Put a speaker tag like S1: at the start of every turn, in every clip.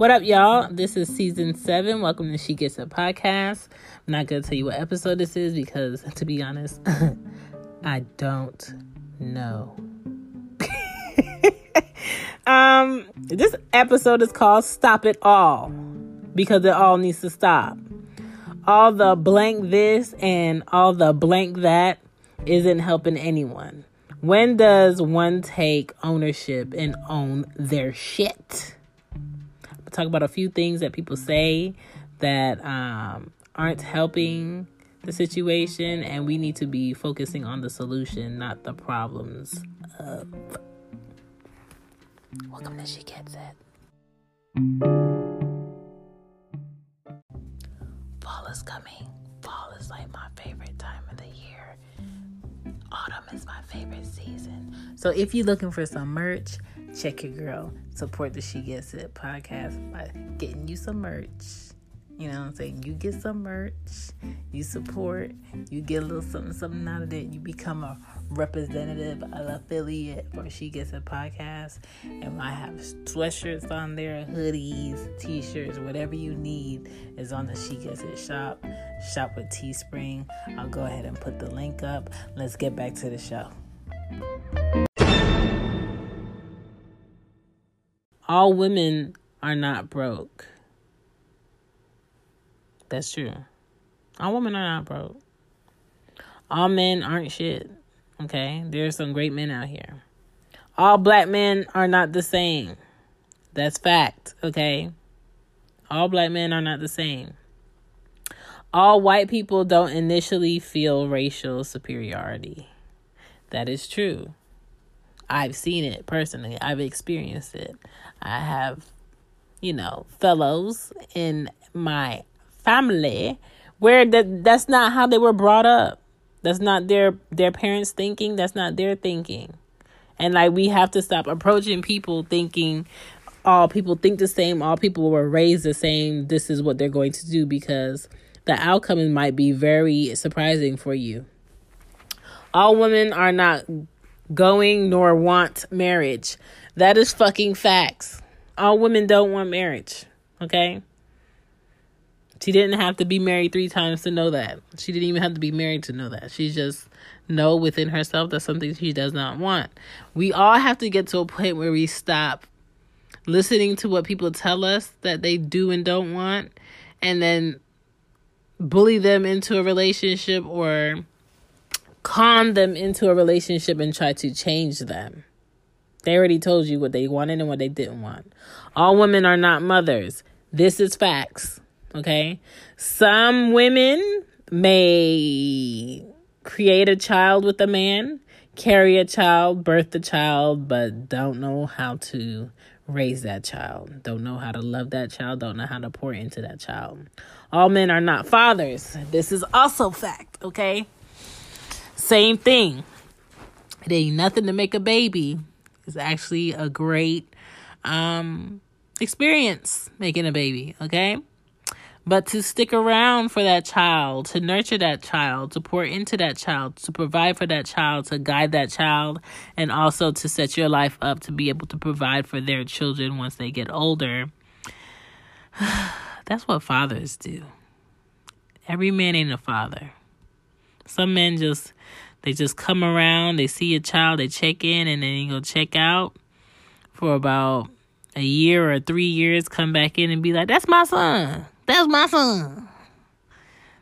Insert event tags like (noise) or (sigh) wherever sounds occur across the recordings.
S1: What up, y'all? This is season seven. Welcome to She Gets It Podcast. I'm not going to tell you what episode this is because, to be honest, (laughs) I don't know. (laughs) um, this episode is called Stop It All because it all needs to stop. All the blank this and all the blank that isn't helping anyone. When does one take ownership and own their shit? Talk about a few things that people say that um, aren't helping the situation, and we need to be focusing on the solution, not the problems. Of... Welcome to She Gets It. Fall is coming. Fall is like my favorite time of the year. Autumn is my favorite season. So if you're looking for some merch, check your girl. Support the She Gets It podcast by getting you some merch. You know what I'm saying? You get some merch, you support, you get a little something, something out of it. You become a representative, an affiliate for She Gets It podcast. And I have sweatshirts on there, hoodies, t shirts, whatever you need is on the She Gets It shop. Shop with Teespring. I'll go ahead and put the link up. Let's get back to the show. All women are not broke. That's true. All women are not broke. All men aren't shit. Okay? There's some great men out here. All black men are not the same. That's fact. Okay? All black men are not the same. All white people don't initially feel racial superiority. That is true. I've seen it personally. I've experienced it. I have, you know, fellows in my family where that that's not how they were brought up. That's not their their parents thinking, that's not their thinking. And like we have to stop approaching people thinking all people think the same, all people were raised the same, this is what they're going to do because the outcome might be very surprising for you. All women are not going nor want marriage. That is fucking facts. All women don't want marriage. Okay? She didn't have to be married three times to know that. She didn't even have to be married to know that. She just know within herself that something she does not want. We all have to get to a point where we stop listening to what people tell us that they do and don't want and then bully them into a relationship or con them into a relationship and try to change them. They already told you what they wanted and what they didn't want. All women are not mothers. This is facts. Okay. Some women may create a child with a man, carry a child, birth the child, but don't know how to raise that child, don't know how to love that child, don't know how to pour into that child. All men are not fathers. This is also fact, okay? Same thing. It ain't nothing to make a baby. It's actually a great um, experience making a baby, okay? But to stick around for that child, to nurture that child, to pour into that child, to provide for that child, to guide that child, and also to set your life up to be able to provide for their children once they get older. (sighs) That's what fathers do. Every man ain't a father. Some men just they just come around, they see a child, they check in, and then you go check out for about a year or three years, come back in and be like, That's my son. That's my son.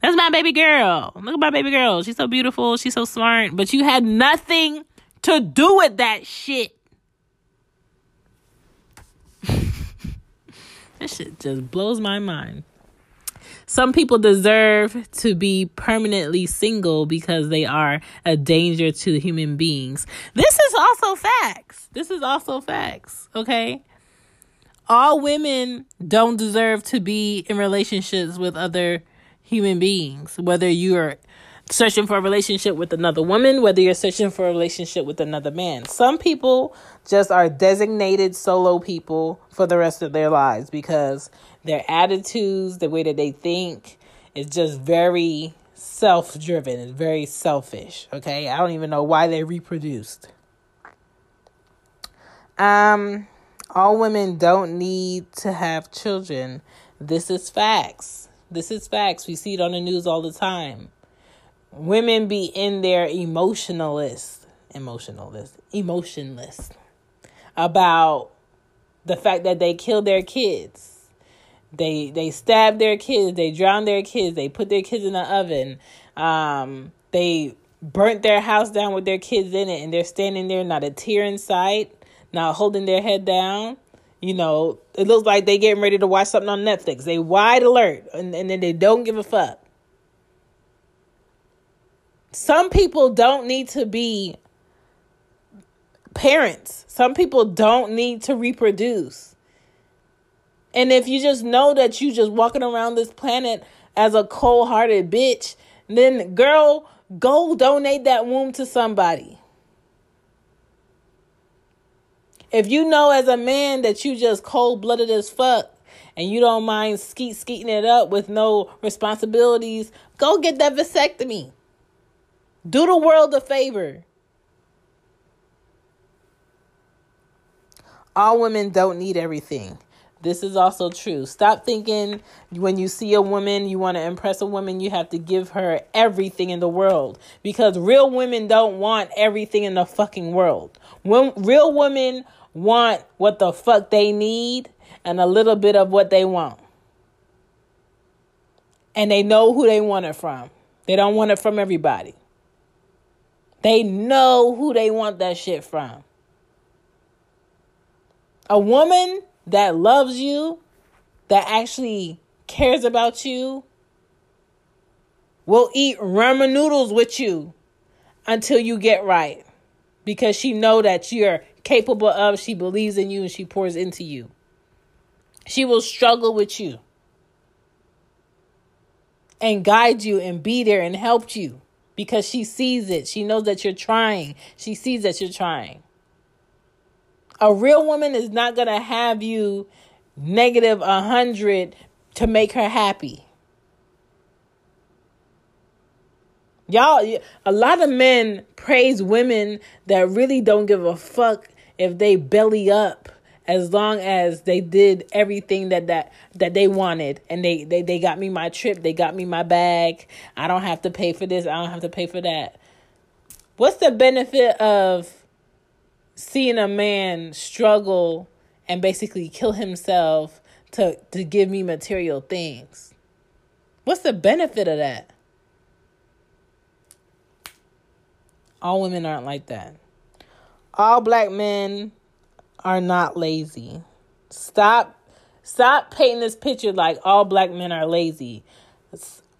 S1: That's my baby girl. Look at my baby girl. She's so beautiful. She's so smart. But you had nothing to do with that shit. (laughs) this shit just blows my mind. Some people deserve to be permanently single because they are a danger to human beings. This is also facts. This is also facts, okay? All women don't deserve to be in relationships with other human beings, whether you're searching for a relationship with another woman, whether you're searching for a relationship with another man. Some people just are designated solo people for the rest of their lives because their attitudes, the way that they think is just very self driven, it's very selfish. Okay. I don't even know why they reproduced. Um All women don't need to have children. This is facts. This is facts. We see it on the news all the time. Women be in there emotionalist, emotionalist, emotionless about the fact that they kill their kids. They they stab their kids, they drown their kids, they put their kids in the oven. Um, they burnt their house down with their kids in it and they're standing there not a tear in sight, not holding their head down. You know, it looks like they getting ready to watch something on Netflix. They wide alert and, and then they don't give a fuck. Some people don't need to be parents. Some people don't need to reproduce. And if you just know that you just walking around this planet as a cold-hearted bitch, then girl, go donate that womb to somebody. If you know as a man that you just cold-blooded as fuck and you don't mind skeet skeeting it up with no responsibilities, go get that vasectomy. Do the world a favor. all women don't need everything. This is also true. Stop thinking when you see a woman, you want to impress a woman, you have to give her everything in the world. Because real women don't want everything in the fucking world. When real women want what the fuck they need and a little bit of what they want. And they know who they want it from. They don't want it from everybody. They know who they want that shit from. A woman that loves you, that actually cares about you, will eat ramen noodles with you until you get right. Because she know that you're capable of she believes in you and she pours into you. She will struggle with you and guide you and be there and help you because she sees it. She knows that you're trying. She sees that you're trying a real woman is not going to have you negative a 100 to make her happy. Y'all, a lot of men praise women that really don't give a fuck if they belly up as long as they did everything that that that they wanted and they they they got me my trip, they got me my bag. I don't have to pay for this, I don't have to pay for that. What's the benefit of seeing a man struggle and basically kill himself to to give me material things. What's the benefit of that? All women aren't like that. All black men are not lazy. Stop stop painting this picture like all black men are lazy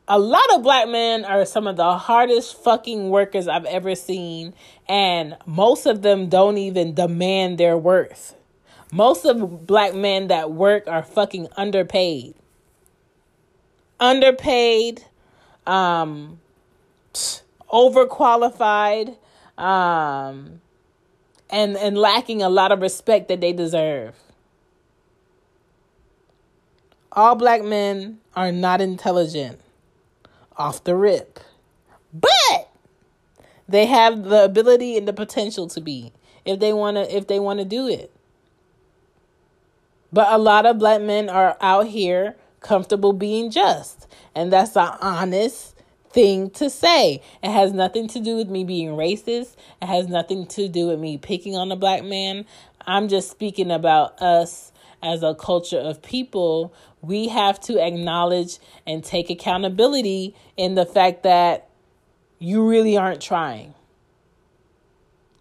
S1: a lot of black men are some of the hardest fucking workers I've ever seen, and most of them don't even demand their worth. Most of black men that work are fucking underpaid. Underpaid, um, (sniffs) overqualified, um, and and lacking a lot of respect that they deserve. All black men are not intelligent off the rip. But they have the ability and the potential to be if they want to if they want to do it. But a lot of black men are out here comfortable being just, and that's an honest thing to say. It has nothing to do with me being racist. It has nothing to do with me picking on a black man. I'm just speaking about us as a culture of people, we have to acknowledge and take accountability in the fact that you really aren't trying.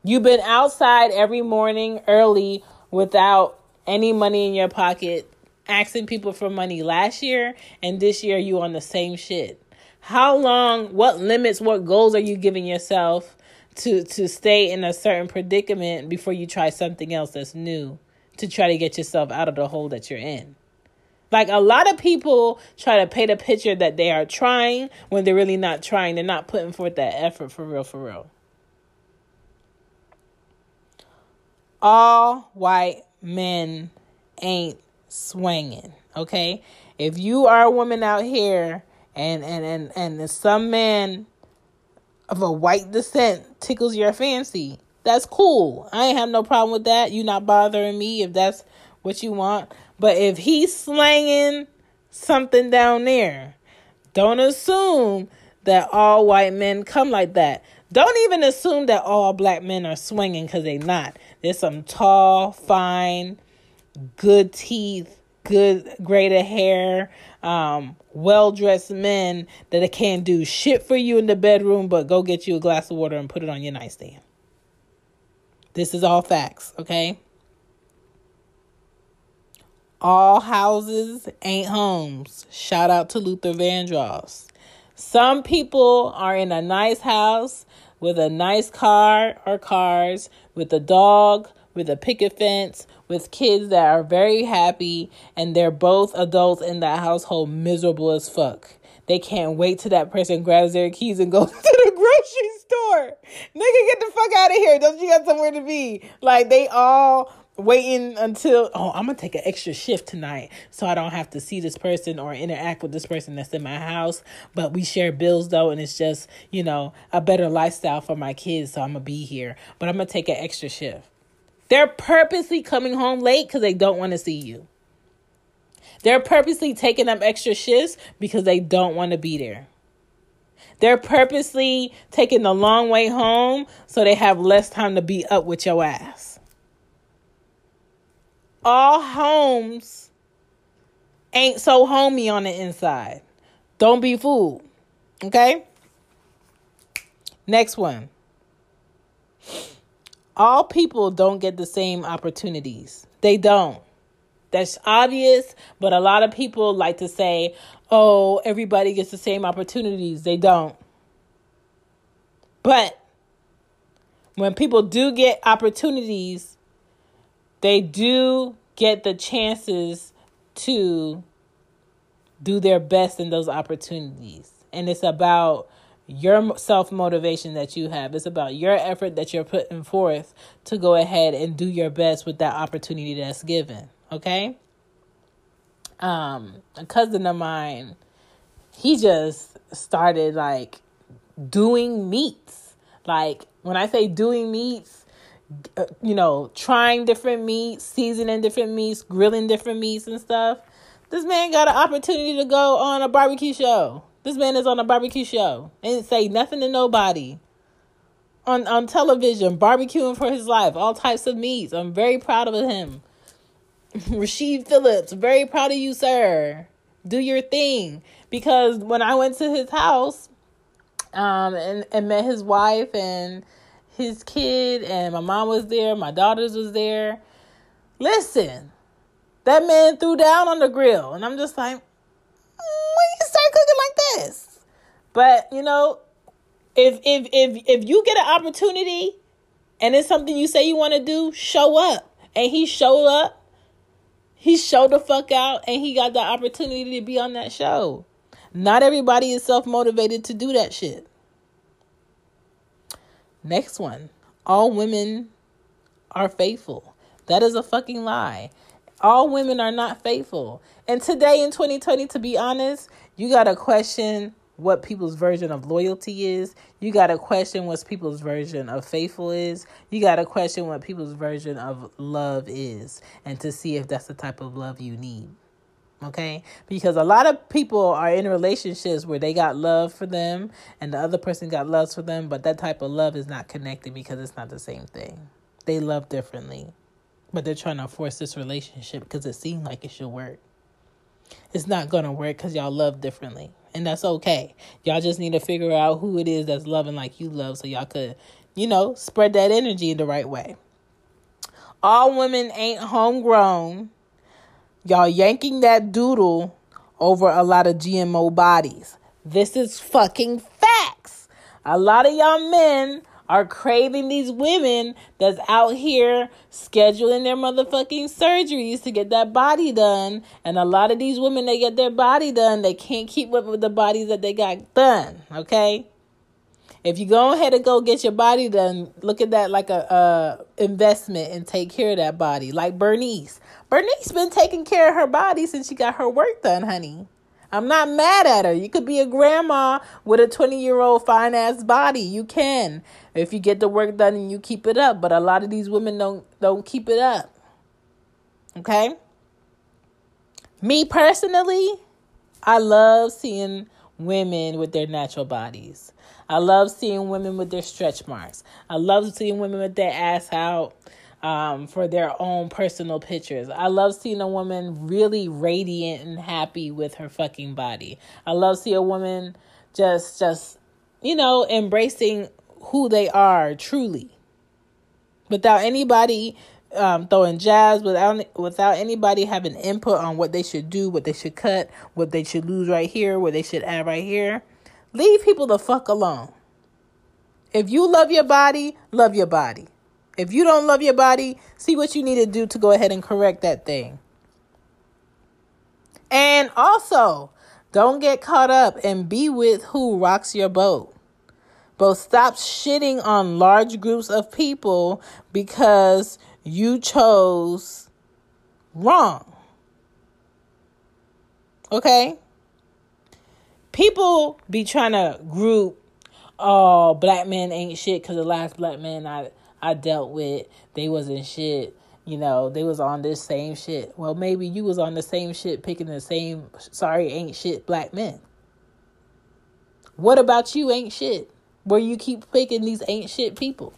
S1: You've been outside every morning early without any money in your pocket, asking people for money last year, and this year you on the same shit. How long, what limits, what goals are you giving yourself to to stay in a certain predicament before you try something else that's new? To try to get yourself out of the hole that you're in. Like a lot of people try to paint a picture that they are trying when they're really not trying. They're not putting forth that effort for real, for real. All white men ain't swinging, okay? If you are a woman out here and and and and some man of a white descent tickles your fancy, that's cool. I ain't have no problem with that. You not bothering me if that's what you want. But if he's slanging something down there, don't assume that all white men come like that. Don't even assume that all black men are swinging because they not. There's some tall, fine, good teeth, good of hair, um, well dressed men that can't do shit for you in the bedroom, but go get you a glass of water and put it on your nightstand. This is all facts, okay? All houses ain't homes. Shout out to Luther Vandross. Some people are in a nice house with a nice car or cars, with a dog, with a picket fence, with kids that are very happy, and they're both adults in that household miserable as fuck. They can't wait till that person grabs their keys and goes (laughs) to the grocery store. Nigga, get the fuck out of here. Don't you got somewhere to be? Like, they all waiting until oh i'm gonna take an extra shift tonight so i don't have to see this person or interact with this person that's in my house but we share bills though and it's just you know a better lifestyle for my kids so i'm gonna be here but i'm gonna take an extra shift they're purposely coming home late because they don't want to see you they're purposely taking up extra shifts because they don't want to be there they're purposely taking the long way home so they have less time to be up with your ass all homes ain't so homey on the inside. Don't be fooled. Okay? Next one. All people don't get the same opportunities. They don't. That's obvious, but a lot of people like to say, oh, everybody gets the same opportunities. They don't. But when people do get opportunities, they do get the chances to do their best in those opportunities. And it's about your self motivation that you have. It's about your effort that you're putting forth to go ahead and do your best with that opportunity that's given. Okay? Um, a cousin of mine, he just started like doing meats. Like when I say doing meats, uh, you know, trying different meats, seasoning different meats, grilling different meats and stuff. This man got an opportunity to go on a barbecue show. This man is on a barbecue show and say nothing to nobody. On on television, barbecuing for his life, all types of meats. I'm very proud of him. (laughs) Rasheed Phillips, very proud of you, sir. Do your thing. Because when I went to his house, um, and, and met his wife and his kid, and my mom was there, my daughters was there. Listen, that man threw down on the grill, and I'm just like, mm, when you start cooking like this? But you know, if if if if you get an opportunity and it's something you say you want to do, show up. And he showed up. He showed the fuck out and he got the opportunity to be on that show. Not everybody is self motivated to do that shit. Next one. All women are faithful. That is a fucking lie. All women are not faithful. And today in 2020, to be honest, you got to question what people's version of loyalty is. You got to question what people's version of faithful is. You got to question what people's version of love is and to see if that's the type of love you need okay because a lot of people are in relationships where they got love for them and the other person got love for them but that type of love is not connected because it's not the same thing they love differently but they're trying to force this relationship because it seems like it should work it's not gonna work because y'all love differently and that's okay y'all just need to figure out who it is that's loving like you love so y'all could you know spread that energy in the right way all women ain't homegrown Y'all yanking that doodle over a lot of GMO bodies. This is fucking facts. A lot of y'all men are craving these women that's out here scheduling their motherfucking surgeries to get that body done. And a lot of these women, they get their body done, they can't keep up with the bodies that they got done. Okay? If you go ahead and go get your body done, look at that like a, investment and take care of that body. Like Bernice. Bernice's been taking care of her body since she got her work done, honey. I'm not mad at her. You could be a grandma with a 20 year old fine ass body. You can if you get the work done and you keep it up. But a lot of these women don't don't keep it up. Okay? Me personally, I love seeing women with their natural bodies. I love seeing women with their stretch marks. I love seeing women with their ass out um, for their own personal pictures. I love seeing a woman really radiant and happy with her fucking body. I love seeing a woman just, just, you know, embracing who they are truly without anybody um, throwing jabs without without anybody having input on what they should do, what they should cut, what they should lose right here, what they should add right here. Leave people the fuck alone. If you love your body, love your body. If you don't love your body, see what you need to do to go ahead and correct that thing. And also, don't get caught up and be with who rocks your boat. But stop shitting on large groups of people because you chose wrong. Okay? People be trying to group, oh, black men ain't shit because the last black man I, I dealt with, they wasn't shit. You know, they was on this same shit. Well, maybe you was on the same shit picking the same sorry ain't shit black men. What about you ain't shit? Where you keep picking these ain't shit people?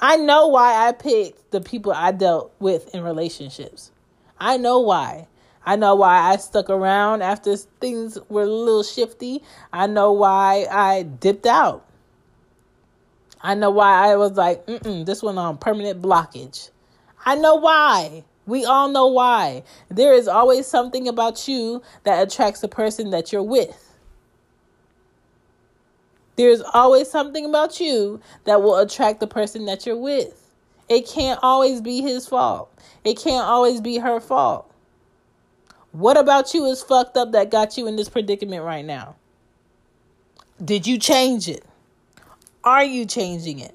S1: I know why I picked the people I dealt with in relationships. I know why. I know why I stuck around after things were a little shifty. I know why I dipped out. I know why I was like, mm this one on permanent blockage. I know why. We all know why. There is always something about you that attracts the person that you're with. There's always something about you that will attract the person that you're with. It can't always be his fault. It can't always be her fault. What about you is fucked up that got you in this predicament right now? Did you change it? Are you changing it?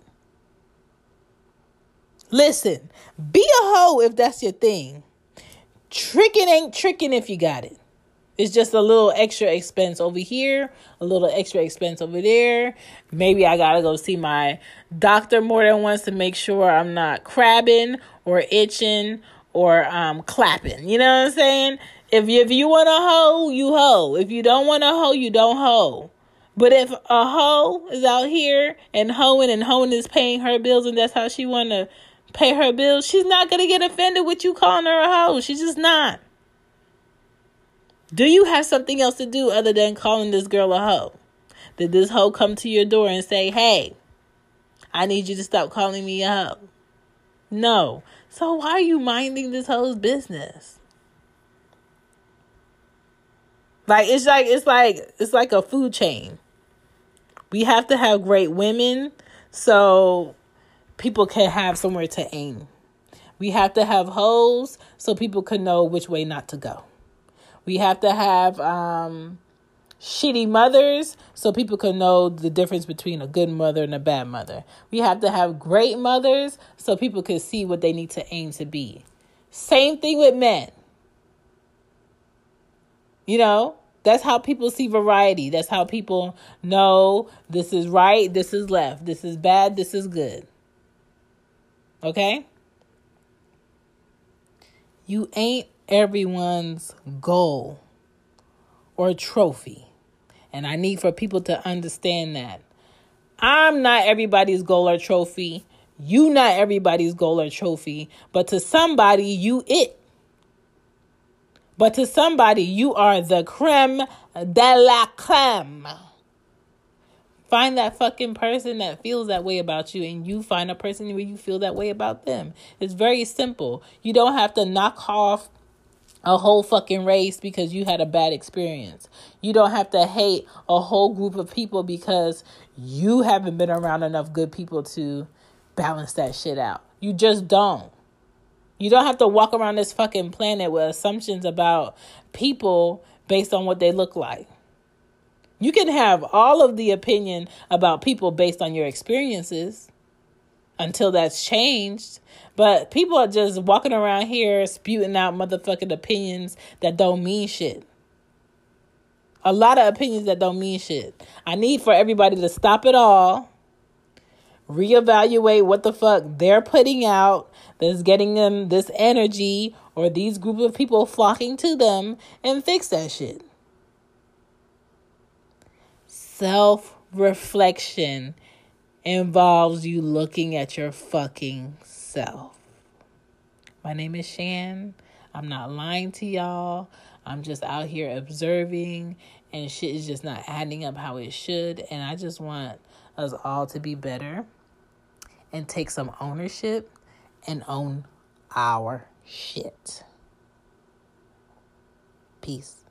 S1: Listen, be a hoe if that's your thing. Tricking ain't tricking if you got it. It's just a little extra expense over here, a little extra expense over there. Maybe I gotta go see my doctor more than once to make sure I'm not crabbing or itching or um clapping. You know what I'm saying? If you, if you want a hoe, you hoe. If you don't want a hoe, you don't hoe. But if a hoe is out here and hoeing and hoeing is paying her bills and that's how she want to pay her bills, she's not gonna get offended with you calling her a hoe. She's just not. Do you have something else to do other than calling this girl a hoe? Did this hoe come to your door and say, hey, I need you to stop calling me a hoe? No. So why are you minding this hoe's business? Like it's like it's like it's like a food chain. We have to have great women so people can have somewhere to aim. We have to have hoes so people can know which way not to go. We have to have um, shitty mothers so people can know the difference between a good mother and a bad mother. We have to have great mothers so people can see what they need to aim to be. Same thing with men. You know, that's how people see variety. That's how people know this is right, this is left, this is bad, this is good. Okay? You ain't everyone's goal or trophy. And I need for people to understand that. I'm not everybody's goal or trophy. You not everybody's goal or trophy, but to somebody you it. But to somebody you are the creme de la creme. Find that fucking person that feels that way about you, and you find a person where you feel that way about them. It's very simple. You don't have to knock off a whole fucking race because you had a bad experience. You don't have to hate a whole group of people because you haven't been around enough good people to balance that shit out. You just don't. You don't have to walk around this fucking planet with assumptions about people based on what they look like. You can have all of the opinion about people based on your experiences until that's changed. But people are just walking around here spewing out motherfucking opinions that don't mean shit. A lot of opinions that don't mean shit. I need for everybody to stop it all, reevaluate what the fuck they're putting out that's getting them this energy or these group of people flocking to them and fix that shit. Self reflection involves you looking at your fucking self. My name is Shan. I'm not lying to y'all. I'm just out here observing and shit is just not adding up how it should. And I just want us all to be better and take some ownership and own our shit. Peace.